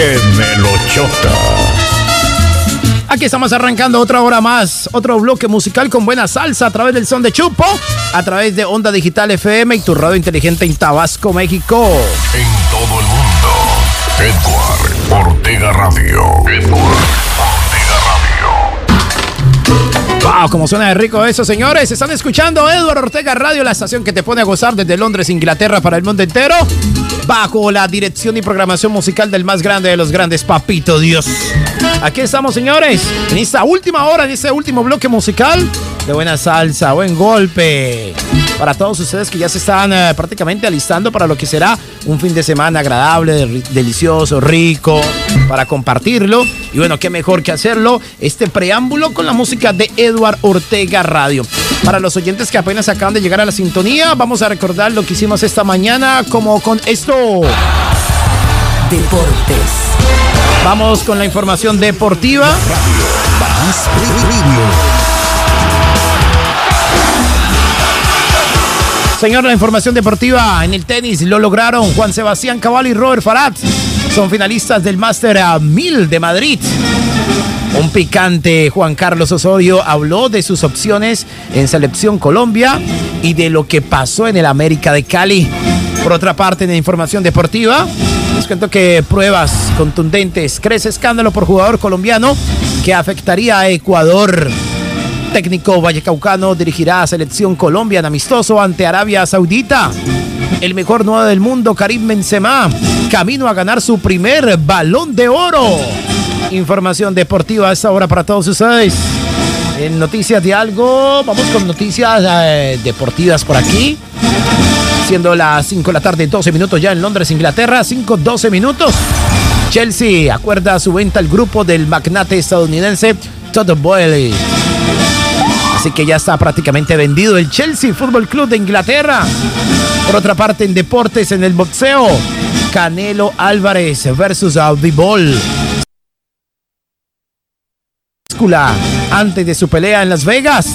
¡Qué melochota! Aquí estamos arrancando otra hora más, otro bloque musical con buena salsa a través del son de Chupo, a través de Onda Digital FM y tu radio inteligente en Tabasco, México. En todo el mundo, Edward Ortega Radio. Edward Ortega Radio. Wow, como suena de rico eso, señores. Están escuchando Eduardo Ortega Radio, la estación que te pone a gozar desde Londres, Inglaterra, para el mundo entero, bajo la dirección y programación musical del más grande de los grandes, Papito Dios. Aquí estamos, señores, en esta última hora, en este último bloque musical de buena salsa, buen golpe. Para todos ustedes que ya se están eh, prácticamente alistando para lo que será un fin de semana agradable, delicioso, rico, para compartirlo. Y bueno, qué mejor que hacerlo este preámbulo con la música de Edward Ortega Radio. Para los oyentes que apenas acaban de llegar a la sintonía, vamos a recordar lo que hicimos esta mañana como con esto. Deportes. Vamos con la información deportiva. Señor, la información deportiva en el tenis lo lograron Juan Sebastián Cabal y Robert Farad. Son finalistas del Master a 1000 de Madrid. Un picante Juan Carlos Osorio habló de sus opciones en Selección Colombia y de lo que pasó en el América de Cali. Por otra parte, en la información deportiva, les cuento que pruebas contundentes, crece escándalo por jugador colombiano que afectaría a Ecuador. Técnico Vallecaucano dirigirá a Selección Colombia en amistoso ante Arabia Saudita. El mejor nuevo del mundo, Karim Benzema, camino a ganar su primer balón de oro. Información deportiva a esta hora para todos ustedes. En noticias de algo, vamos con noticias eh, deportivas por aquí. Siendo las 5 de la tarde, 12 minutos ya en Londres, Inglaterra, 5, 12 minutos. Chelsea acuerda su venta al grupo del magnate estadounidense Todd Boyle. Así que ya está prácticamente vendido el Chelsea Football Club de Inglaterra. Por otra parte, en deportes, en el boxeo, Canelo Álvarez versus Ball. Antes de su pelea en Las Vegas.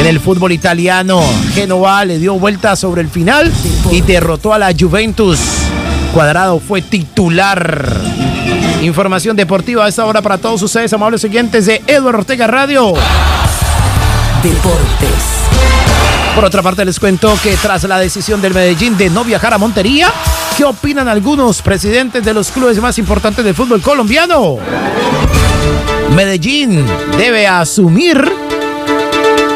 En el fútbol italiano, Genoa le dio vuelta sobre el final y derrotó a la Juventus. Cuadrado fue titular. Información deportiva a esta hora para todos ustedes, amables siguientes de Eduardo Ortega Radio. Deportes. Por otra parte, les cuento que tras la decisión del Medellín de no viajar a Montería, ¿qué opinan algunos presidentes de los clubes más importantes del fútbol colombiano? Medellín debe asumir.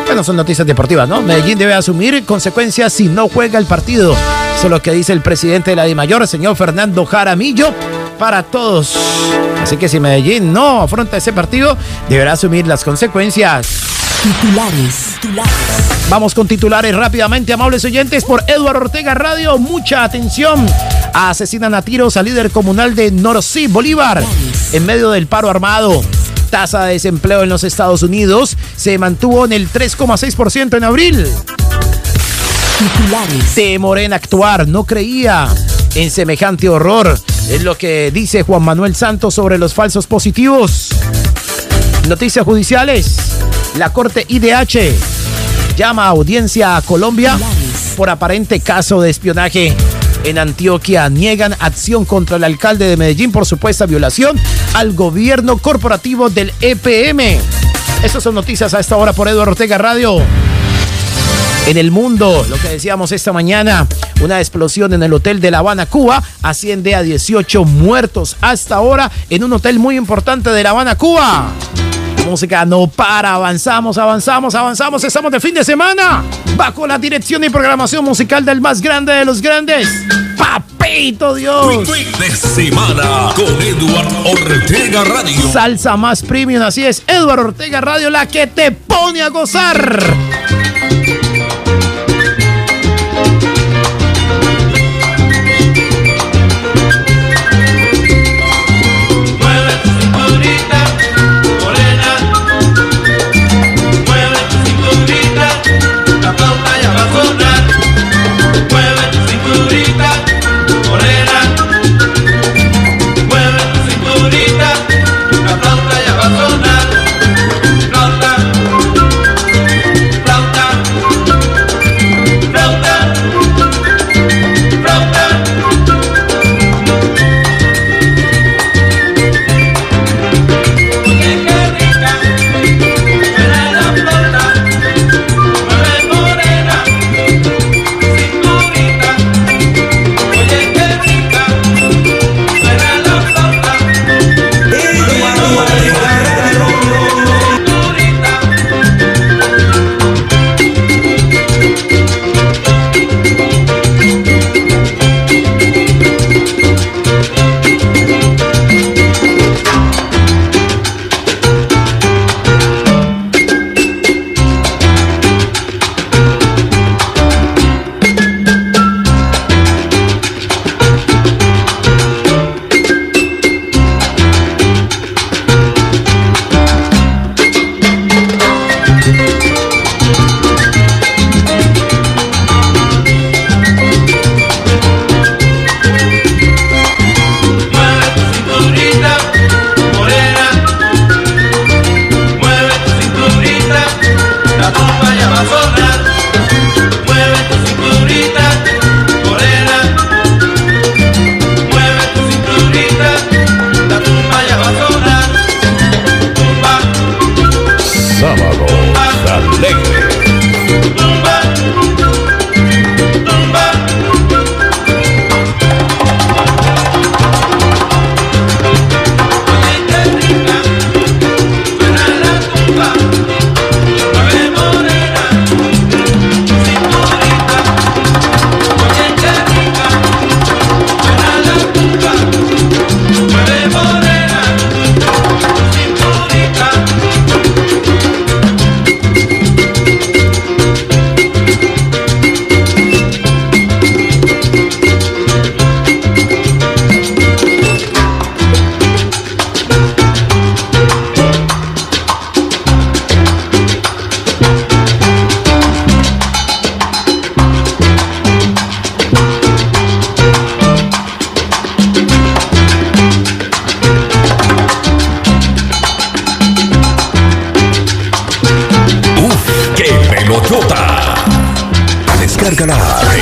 Bueno, son noticias deportivas, ¿no? Medellín debe asumir consecuencias si no juega el partido. Eso es lo que dice el presidente de la DIMAYOR, señor Fernando Jaramillo, para todos. Así que si Medellín no afronta ese partido, deberá asumir las consecuencias. Titulares. Titulares. Vamos con titulares rápidamente, amables oyentes, por Eduardo Ortega Radio. Mucha atención. Asesinan a tiros al líder comunal de Norosí, Bolívar, en medio del paro armado tasa de desempleo en los Estados Unidos se mantuvo en el 3,6% en abril. Titulares. Temor en actuar, no creía en semejante horror. Es lo que dice Juan Manuel Santos sobre los falsos positivos. Noticias judiciales. La Corte IDH llama a audiencia a Colombia por aparente caso de espionaje en Antioquia niegan acción contra el alcalde de Medellín por supuesta violación al gobierno corporativo del EPM. Estas son noticias a esta hora por Eduardo Ortega Radio. En el mundo, lo que decíamos esta mañana, una explosión en el hotel de La Habana, Cuba, asciende a 18 muertos hasta ahora en un hotel muy importante de La Habana, Cuba. Música no para, avanzamos, avanzamos, avanzamos, estamos de fin de semana, bajo la dirección y programación musical del más grande de los grandes, Papito Dios. de semana con Ortega Radio. Salsa más premium, así es, Eduardo Ortega Radio, la que te pone a gozar.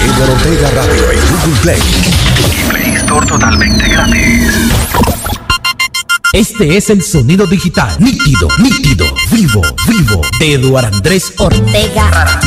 Eduardo Ortega Radio en Google Play. Y Play Store totalmente gratis. Este es el sonido digital, nítido, nítido, vivo, vivo, de Eduardo Andrés Ortega.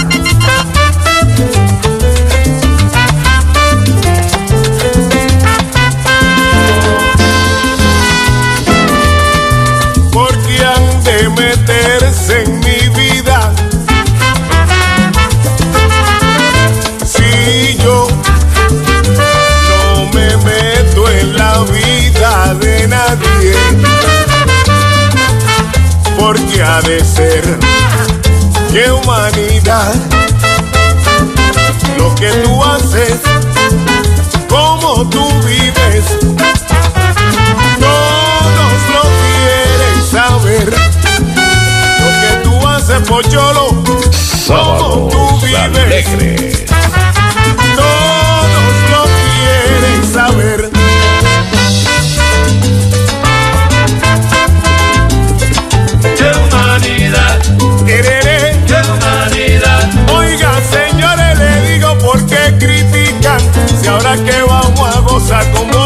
de ser. ¡Qué humanidad! Lo que tú haces, cómo tú vives, todos lo quieren saber. Lo que tú haces, pocholo, cómo tú vives. Alegre. Todos que vamos a gozar como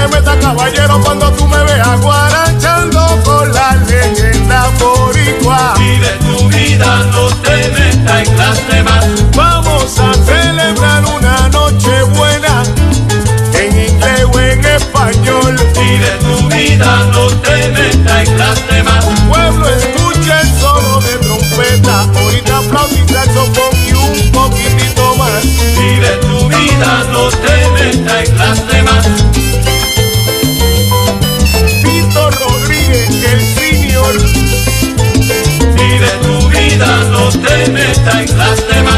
te metas, caballero, cuando tú me veas guaranchando con la leyenda boricua. Vive tu vida, no te metas en las demás. Vamos a celebrar una noche buena en inglés o en español. Vive tu vida, no te metas en las demás. Pueblo, escucha el solo de trompeta, ahorita flautita, sofón y un poquitito más. Vive tu vida, no te metas en las demás. que el señor. Y tu vida no te metas en las demás.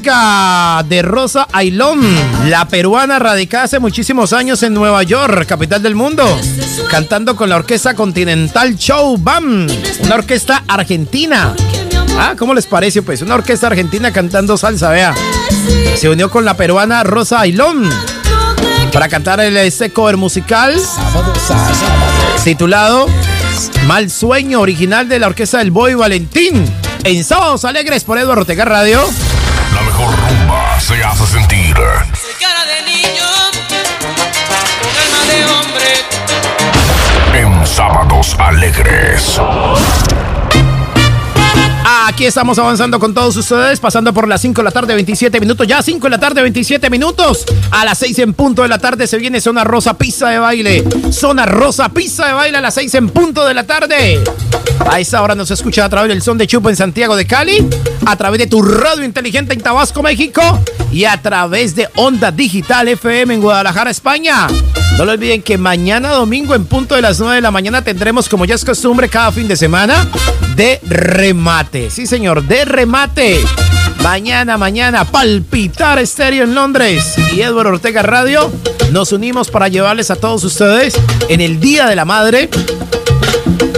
De Rosa Ailón, la peruana radicada hace muchísimos años en Nueva York, capital del mundo, cantando con la orquesta Continental Show Bam, una orquesta argentina. Ah, ¿cómo les parece? Pues una orquesta argentina cantando salsa, vea. Se unió con la peruana Rosa Ailón para cantar este cover musical titulado Mal Sueño, original de la orquesta del Boy Valentín. En Sábados Alegres por Eduardo Ortega Radio. La mejor rumba se hace sentir. Soy cara de niño. Con alma de hombre. En Sábados Alegres. Aquí estamos avanzando con todos ustedes, pasando por las 5 de la tarde, 27 minutos. Ya 5 de la tarde, 27 minutos. A las 6 en punto de la tarde se viene Zona Rosa Pizza de Baile. Zona Rosa Pizza de Baile a las 6 en punto de la tarde. A esa hora nos escucha a través del Son de Chupo en Santiago de Cali, a través de tu radio inteligente en Tabasco, México, y a través de Onda Digital FM en Guadalajara, España. No lo olviden que mañana domingo en punto de las 9 de la mañana tendremos, como ya es costumbre, cada fin de semana, de remate. Sí, señor, de remate. Mañana, mañana, palpitar estéreo en Londres y Edward Ortega Radio. Nos unimos para llevarles a todos ustedes en el Día de la Madre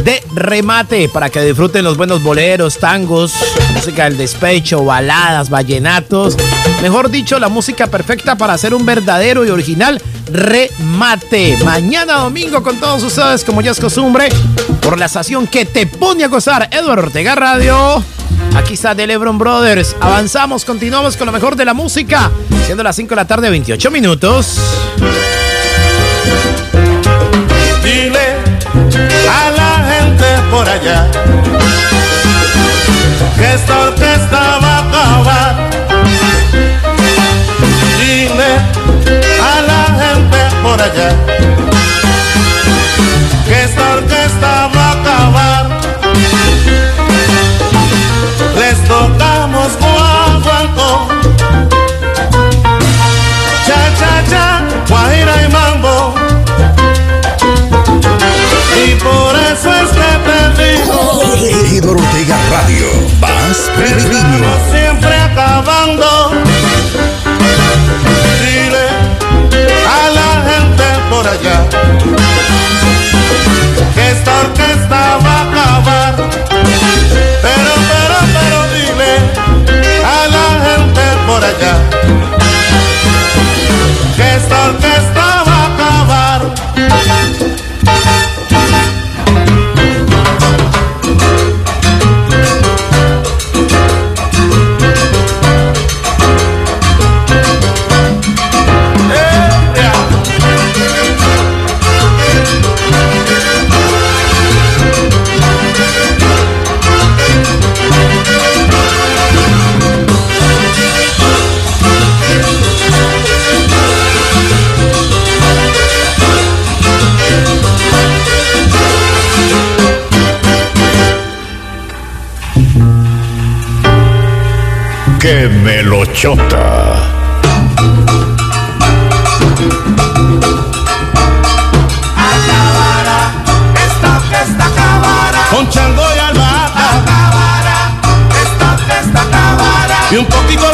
de remate para que disfruten los buenos boleros, tangos, música del despecho, baladas, vallenatos. Mejor dicho, la música perfecta para hacer un verdadero y original remate. Mañana domingo con todos ustedes, como ya es costumbre, por la estación que te pone a gozar, Eduardo Ortega Radio. Aquí está The Lebron Brothers. Avanzamos, continuamos con lo mejor de la música. Siendo las 5 de la tarde, 28 minutos. Por allá que esta orquesta va a acabar. Dile a la gente por allá que esta orquesta va a acabar. Radio. Paz Peregrino. Siempre acabando. Dile a la gente por allá que esta orquesta va a acabar. Pero, pero, pero dile a la gente por allá que esta orquesta Melochota. Acabará, esta fiesta acabará. Con chango y albahaca. Acabará, esta fiesta acabará. Y un poquito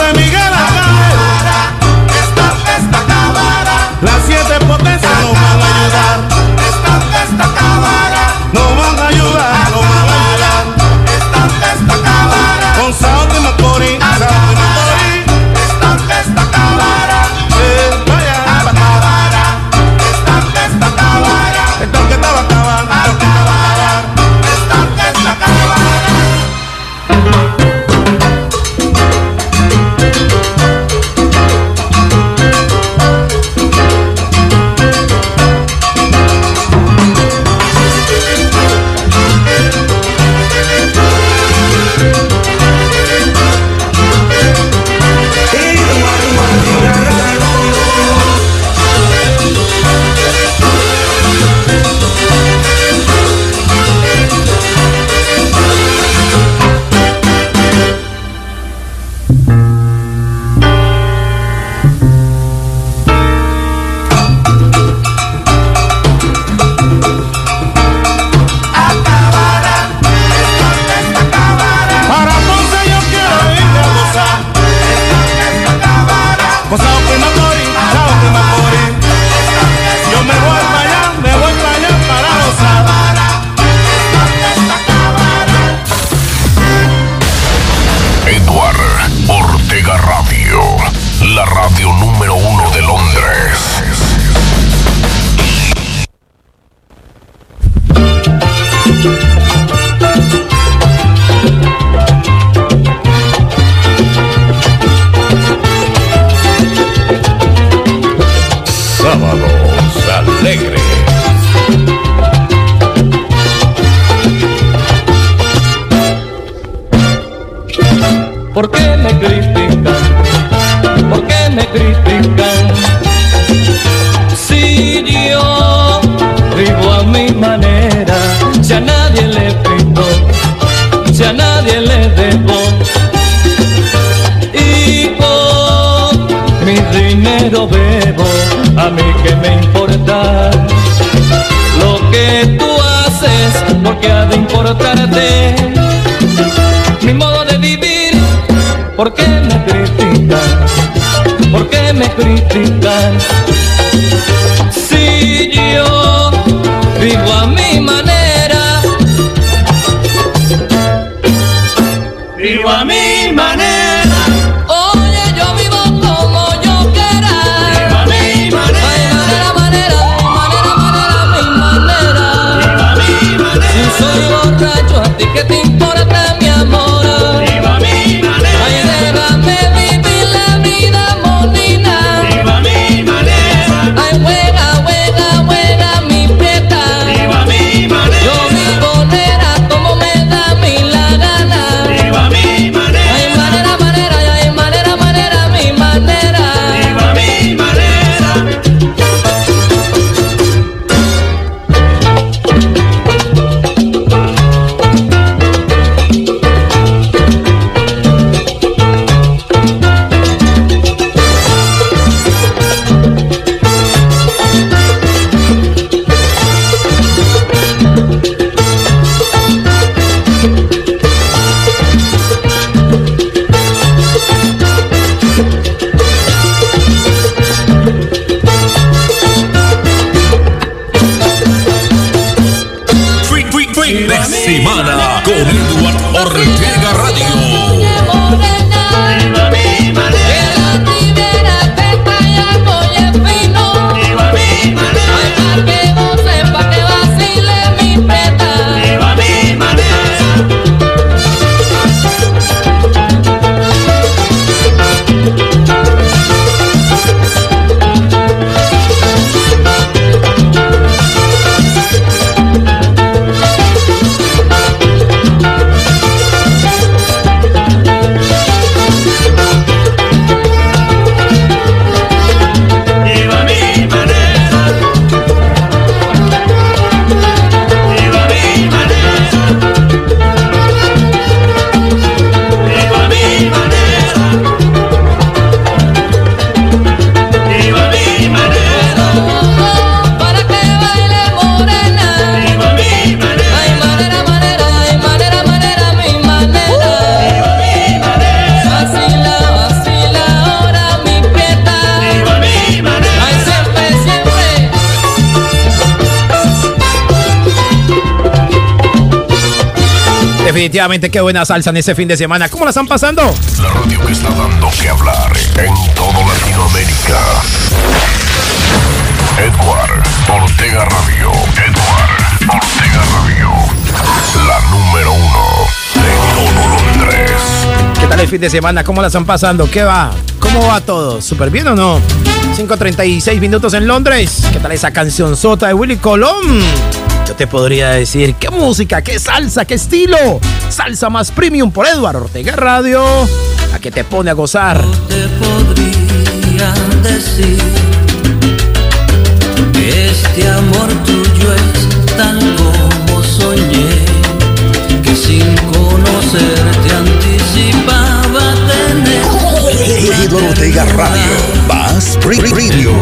vivo a mi manera. Oye, yo vivo como yo quiera. Vivo a mi manera. Ay, manera, manera, manera, manera, mi manera. Vivo a mi manera. Si soy borracho, a ti que te Definitivamente, qué buena salsa en ese fin de semana. ¿Cómo la están pasando? La radio que está dando que hablar en todo Latinoamérica. Edward Ortega Radio. Edward Ortega Radio. La número uno de todo Londres. ¿Qué tal el fin de semana? ¿Cómo la están pasando? ¿Qué va? ¿Cómo va todo? ¿Súper bien o no? 5.36 minutos en Londres. ¿Qué tal esa canción sota de Willy Colón? Yo te podría decir, qué música, qué salsa, qué estilo. Salsa más premium por Eduardo Ortega Radio. A que te pone a gozar. te podría decir que este amor tuyo es tan como soñé que sin conocerte anticipaba tener Eduardo Ortega Radio. Más Radio.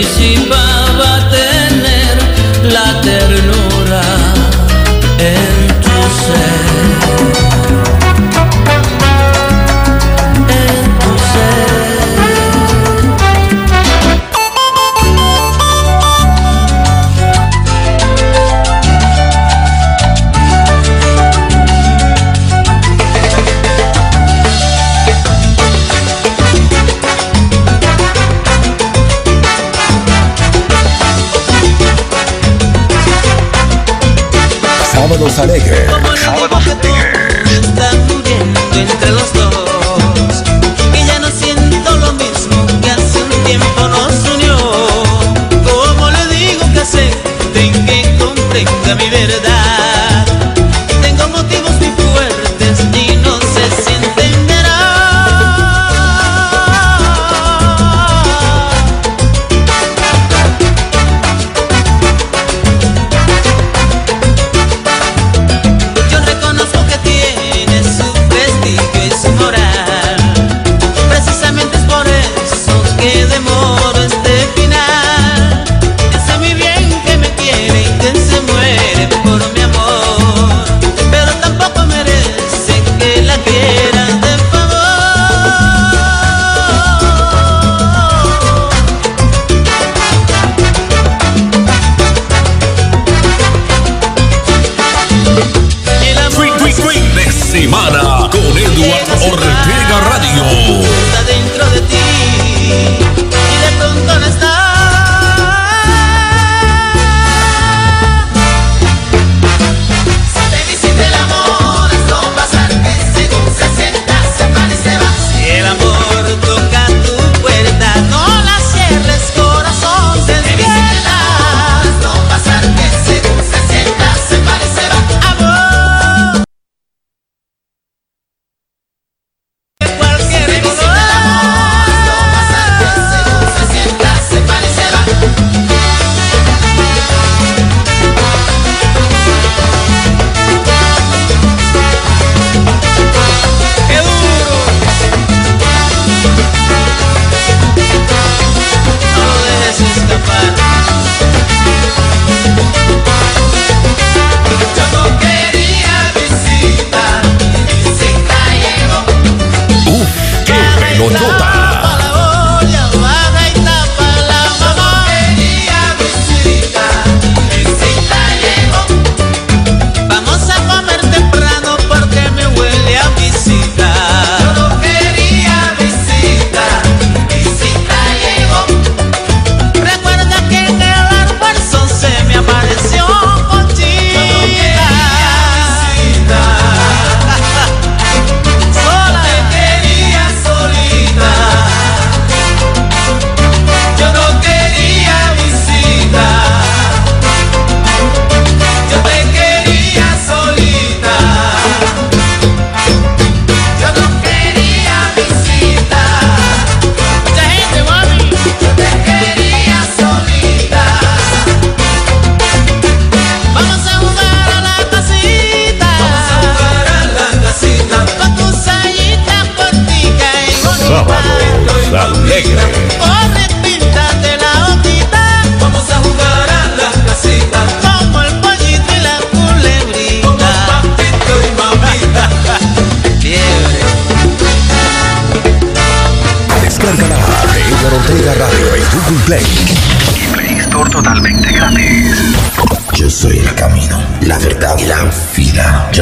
sí.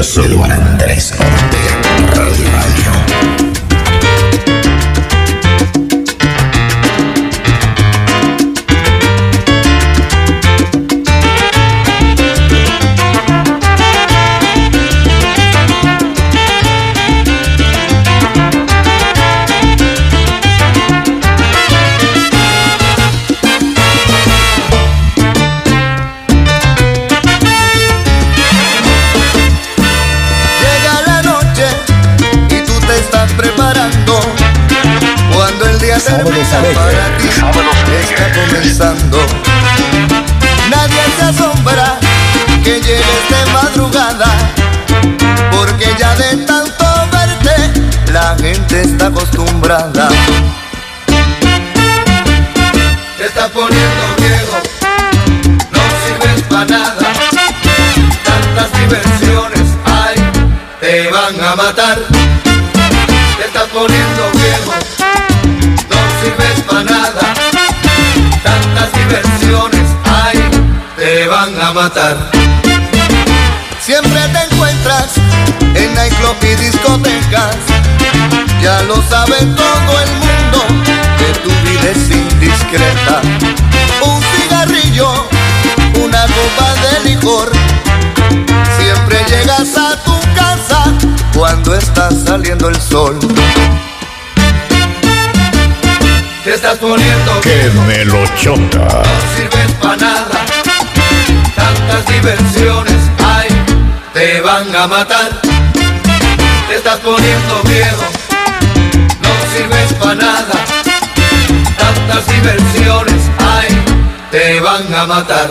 Yes, sir. Sábados Alegres. Sábados Está comenzando. Nadie se asombra que llegues de madrugada, porque ya de tanto verte la gente está acostumbrada. Te está poniendo viejo, no sirves para nada. Tantas diversiones hay, te van a matar. Te está poniendo viejo. Matar. Siempre te encuentras en nightclub y discotecas. Ya lo sabe todo el mundo que tu vida es indiscreta. Un cigarrillo, una copa de licor. Siempre llegas a tu casa cuando está saliendo el sol. Te estás poniendo ¡Qué melochota! no sirves para nada. Tantas diversiones hay, te van a matar. Te estás poniendo viejo, no sirves para nada. Tantas diversiones hay, te van a matar.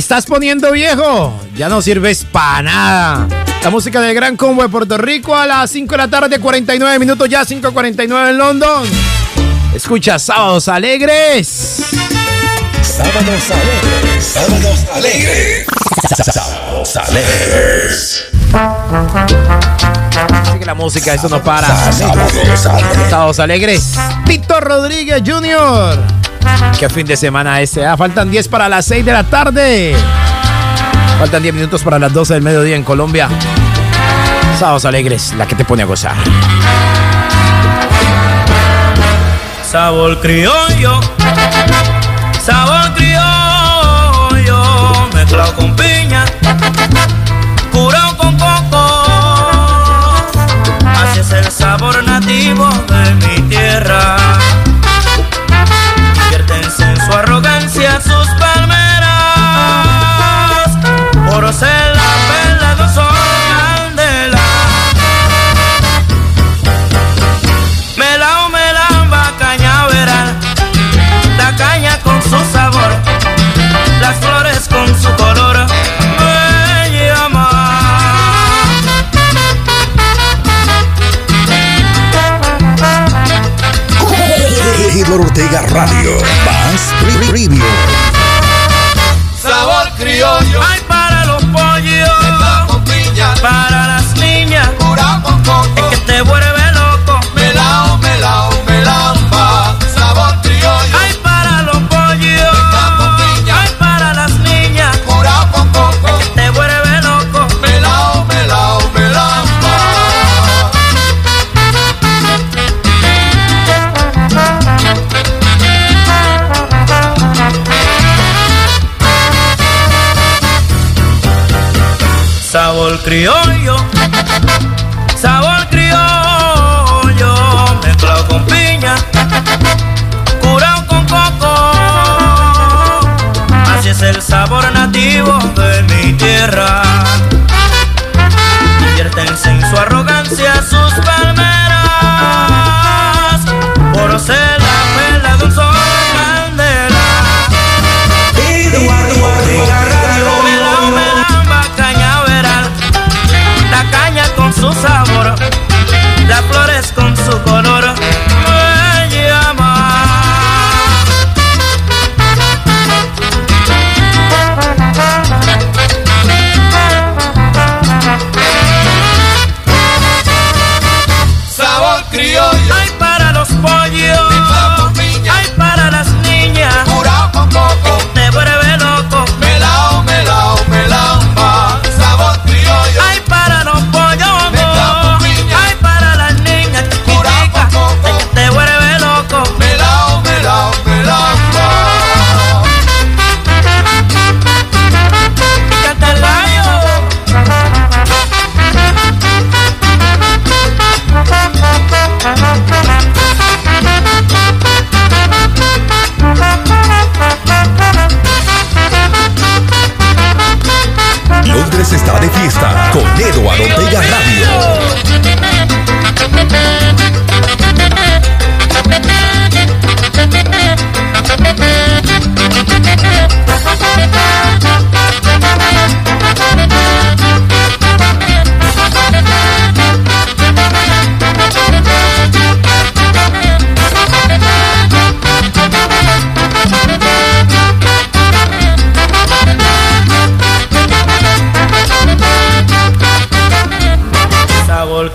Estás poniendo viejo. Ya no sirves para nada. La música del Gran Combo de Puerto Rico a las 5 de la tarde, 49 minutos, ya 5.49 en London. Escucha Sábados Alegres. Sábados alegres, sábados alegres. Sábados alegres. Sigue la música, eso no para. Sábados alegres. Sábados Alegres. Tito Rodríguez Jr. ¿Qué fin de semana ese? ah? Faltan 10 para las 6 de la tarde. Faltan 10 minutos para las 12 del mediodía en Colombia. Sábados Alegres, la que te pone a gozar. Sabor criollo, sabor criollo, mezclado con arrogancia sus palmeras,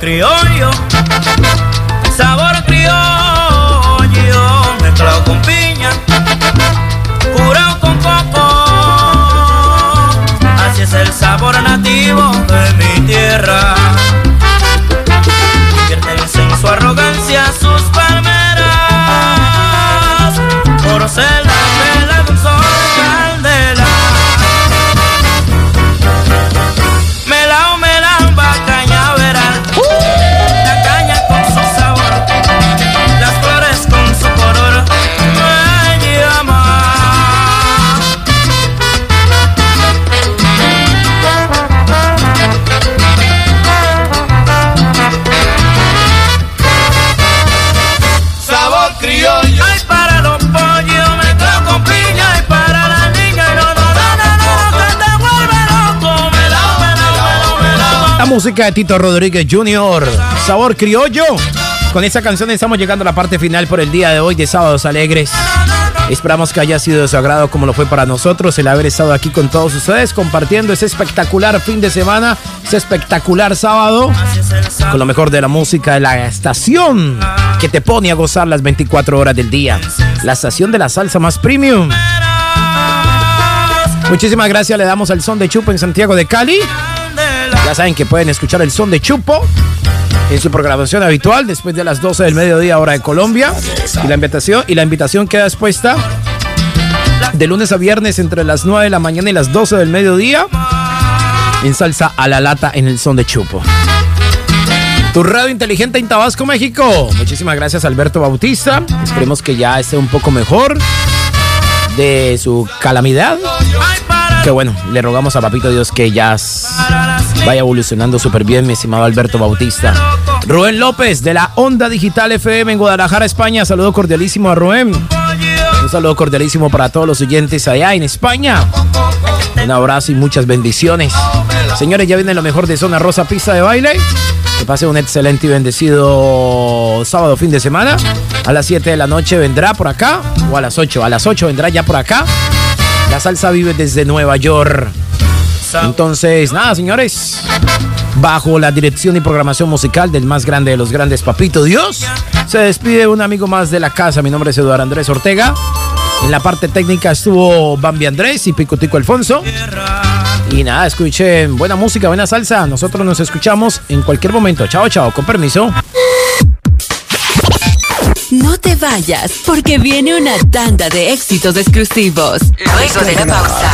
Sabor música de Tito Rodríguez Jr. Sabor criollo. Con esta canción estamos llegando a la parte final por el día de hoy de Sábados Alegres. Esperamos que haya sido de su agrado como lo fue para nosotros el haber estado aquí con todos ustedes compartiendo ese espectacular fin de semana, ese espectacular sábado con lo mejor de la música de la estación que te pone a gozar las 24 horas del día. La estación de la salsa más premium. Muchísimas gracias le damos al son de Chupo en Santiago de Cali. Ya saben que pueden escuchar el son de Chupo en su programación habitual después de las 12 del mediodía hora de Colombia. Y la invitación, y la invitación queda expuesta de lunes a viernes entre las 9 de la mañana y las 12 del mediodía en salsa a la lata en el son de Chupo. Tu radio inteligente en Tabasco, México. Muchísimas gracias Alberto Bautista. Esperemos que ya esté un poco mejor de su calamidad. Que bueno, le rogamos a Papito Dios que ya vaya evolucionando súper bien, mi estimado Alberto Bautista. Rubén López de la Onda Digital FM en Guadalajara, España. Saludo cordialísimo a Rubén. Un saludo cordialísimo para todos los oyentes allá en España. Un abrazo y muchas bendiciones. Señores, ya viene lo mejor de Zona Rosa Pista de Baile. Que pase un excelente y bendecido sábado fin de semana. A las 7 de la noche vendrá por acá. O a las 8. A las 8 vendrá ya por acá. La salsa vive desde Nueva York. Entonces, nada, señores. Bajo la dirección y programación musical del más grande de los grandes, Papito Dios, se despide un amigo más de la casa. Mi nombre es Eduardo Andrés Ortega. En la parte técnica estuvo Bambi Andrés y Picotico Alfonso. Y nada, escuchen buena música, buena salsa. Nosotros nos escuchamos en cualquier momento. Chao, chao, con permiso. No te vayas, porque viene una tanda de éxitos exclusivos. Luego de la pausa.